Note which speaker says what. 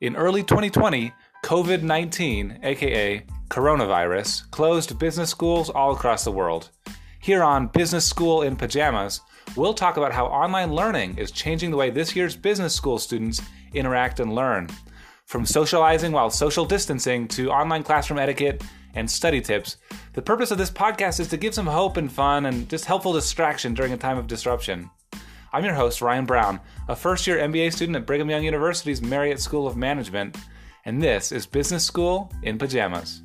Speaker 1: In early 2020, COVID 19, aka coronavirus, closed business schools all across the world. Here on Business School in Pajamas, we'll talk about how online learning is changing the way this year's business school students interact and learn. From socializing while social distancing to online classroom etiquette and study tips, the purpose of this podcast is to give some hope and fun and just helpful distraction during a time of disruption. I'm your host, Ryan Brown, a first year MBA student at Brigham Young University's Marriott School of Management, and this is Business School in Pajamas.